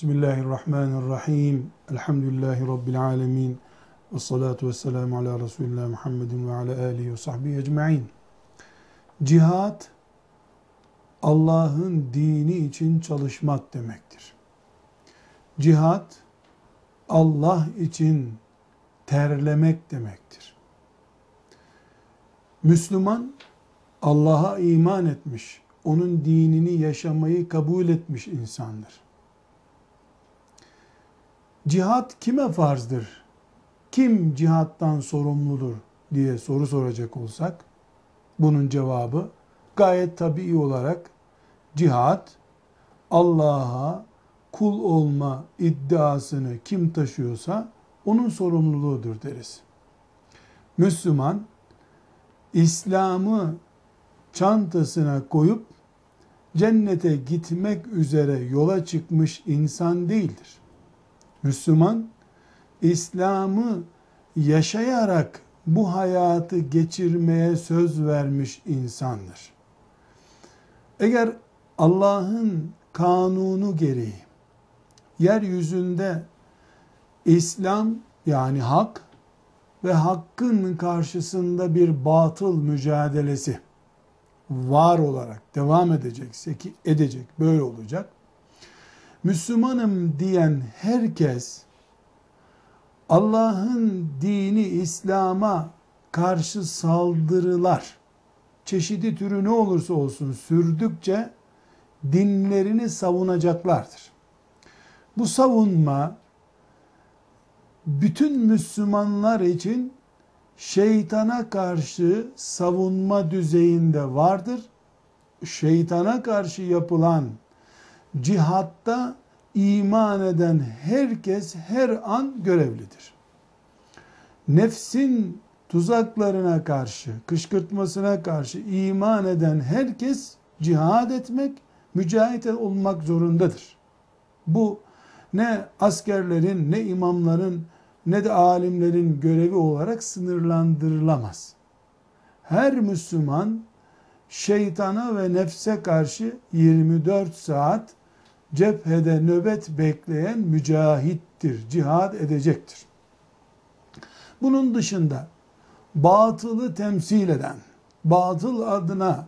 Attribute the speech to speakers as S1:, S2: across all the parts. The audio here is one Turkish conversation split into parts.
S1: Bismillahirrahmanirrahim. Elhamdülillahi Rabbil alemin. Ve salatu ve selamu ala Resulullah Muhammedin ve ala alihi ve sahbihi ecma'in. Cihad, Allah'ın dini için çalışmak demektir. Cihad, Allah için terlemek demektir. Müslüman, Allah'a iman etmiş, onun dinini yaşamayı kabul etmiş insandır. Cihat kime farzdır? Kim cihattan sorumludur diye soru soracak olsak bunun cevabı gayet tabii olarak cihat Allah'a kul olma iddiasını kim taşıyorsa onun sorumluluğudur deriz. Müslüman İslam'ı çantasına koyup cennete gitmek üzere yola çıkmış insan değildir. Müslüman İslam'ı yaşayarak bu hayatı geçirmeye söz vermiş insandır. Eğer Allah'ın kanunu gereği yeryüzünde İslam yani hak ve hakkın karşısında bir batıl mücadelesi var olarak devam edecekse ki edecek böyle olacak. Müslümanım diyen herkes Allah'ın dini İslam'a karşı saldırılar çeşidi türü ne olursa olsun sürdükçe dinlerini savunacaklardır. Bu savunma bütün Müslümanlar için şeytana karşı savunma düzeyinde vardır. Şeytana karşı yapılan cihatta iman eden herkes her an görevlidir. Nefsin tuzaklarına karşı, kışkırtmasına karşı iman eden herkes cihad etmek, mücahit olmak zorundadır. Bu ne askerlerin, ne imamların, ne de alimlerin görevi olarak sınırlandırılamaz. Her Müslüman şeytana ve nefse karşı 24 saat cephede nöbet bekleyen mücahittir, cihad edecektir. Bunun dışında batılı temsil eden, batıl adına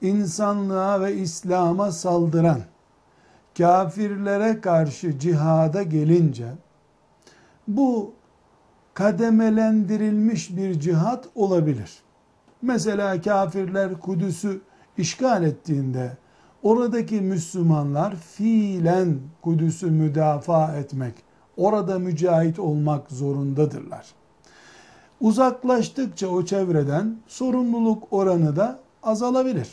S1: insanlığa ve İslam'a saldıran kafirlere karşı cihada gelince bu kademelendirilmiş bir cihat olabilir. Mesela kafirler Kudüs'ü işgal ettiğinde oradaki Müslümanlar fiilen Kudüs'ü müdafaa etmek, orada mücahit olmak zorundadırlar. Uzaklaştıkça o çevreden sorumluluk oranı da azalabilir.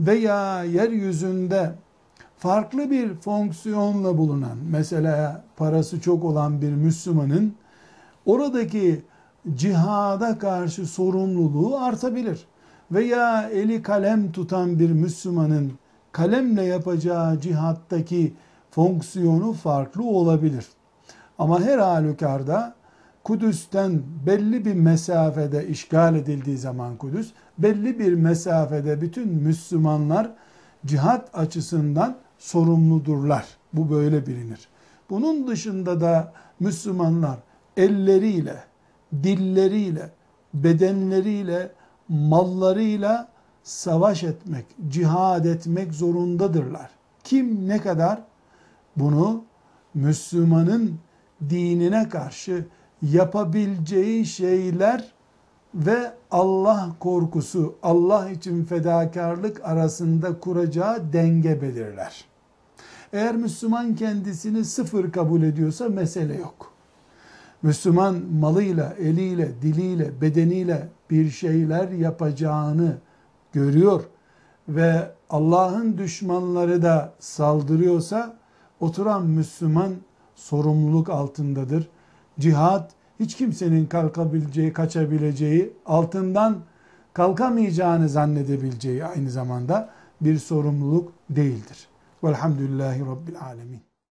S1: Veya yeryüzünde farklı bir fonksiyonla bulunan, mesela parası çok olan bir Müslümanın oradaki cihada karşı sorumluluğu artabilir. Veya eli kalem tutan bir Müslümanın kalemle yapacağı cihattaki fonksiyonu farklı olabilir. Ama her halükarda Kudüs'ten belli bir mesafede işgal edildiği zaman Kudüs, belli bir mesafede bütün Müslümanlar cihat açısından sorumludurlar. Bu böyle bilinir. Bunun dışında da Müslümanlar elleriyle, dilleriyle, bedenleriyle, mallarıyla savaş etmek, cihad etmek zorundadırlar. Kim ne kadar bunu Müslümanın dinine karşı yapabileceği şeyler ve Allah korkusu, Allah için fedakarlık arasında kuracağı denge belirler. Eğer Müslüman kendisini sıfır kabul ediyorsa mesele yok. Müslüman malıyla, eliyle, diliyle, bedeniyle bir şeyler yapacağını görüyor ve Allah'ın düşmanları da saldırıyorsa oturan Müslüman sorumluluk altındadır. Cihad hiç kimsenin kalkabileceği, kaçabileceği, altından kalkamayacağını zannedebileceği aynı zamanda bir sorumluluk değildir. Velhamdülillahi Rabbil Alemin.